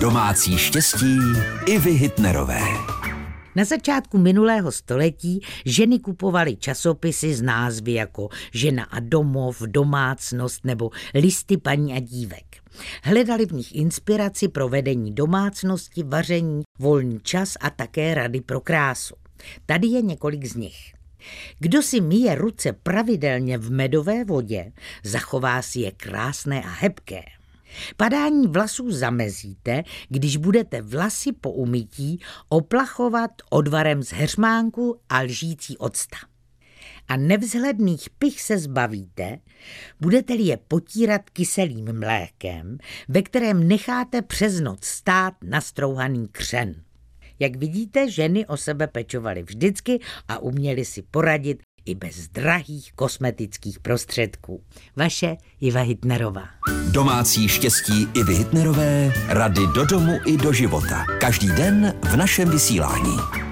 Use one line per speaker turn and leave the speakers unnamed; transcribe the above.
Domácí štěstí i vy Hitnerové.
Na začátku minulého století ženy kupovaly časopisy s názvy jako Žena a domov, Domácnost nebo Listy paní a dívek. Hledali v nich inspiraci pro vedení domácnosti, vaření, volný čas a také rady pro krásu. Tady je několik z nich. Kdo si myje ruce pravidelně v medové vodě, zachová si je krásné a hebké. Padání vlasů zamezíte, když budete vlasy po umytí oplachovat odvarem z heřmánku a lžící octa. A nevzhledných pich se zbavíte, budete-li je potírat kyselým mlékem, ve kterém necháte přes noc stát nastrouhaný křen. Jak vidíte, ženy o sebe pečovaly vždycky a uměly si poradit i bez drahých kosmetických prostředků. Vaše Iva Hitnerová.
Domácí štěstí Ivy Hitnerové, rady do domu i do života. Každý den v našem vysílání.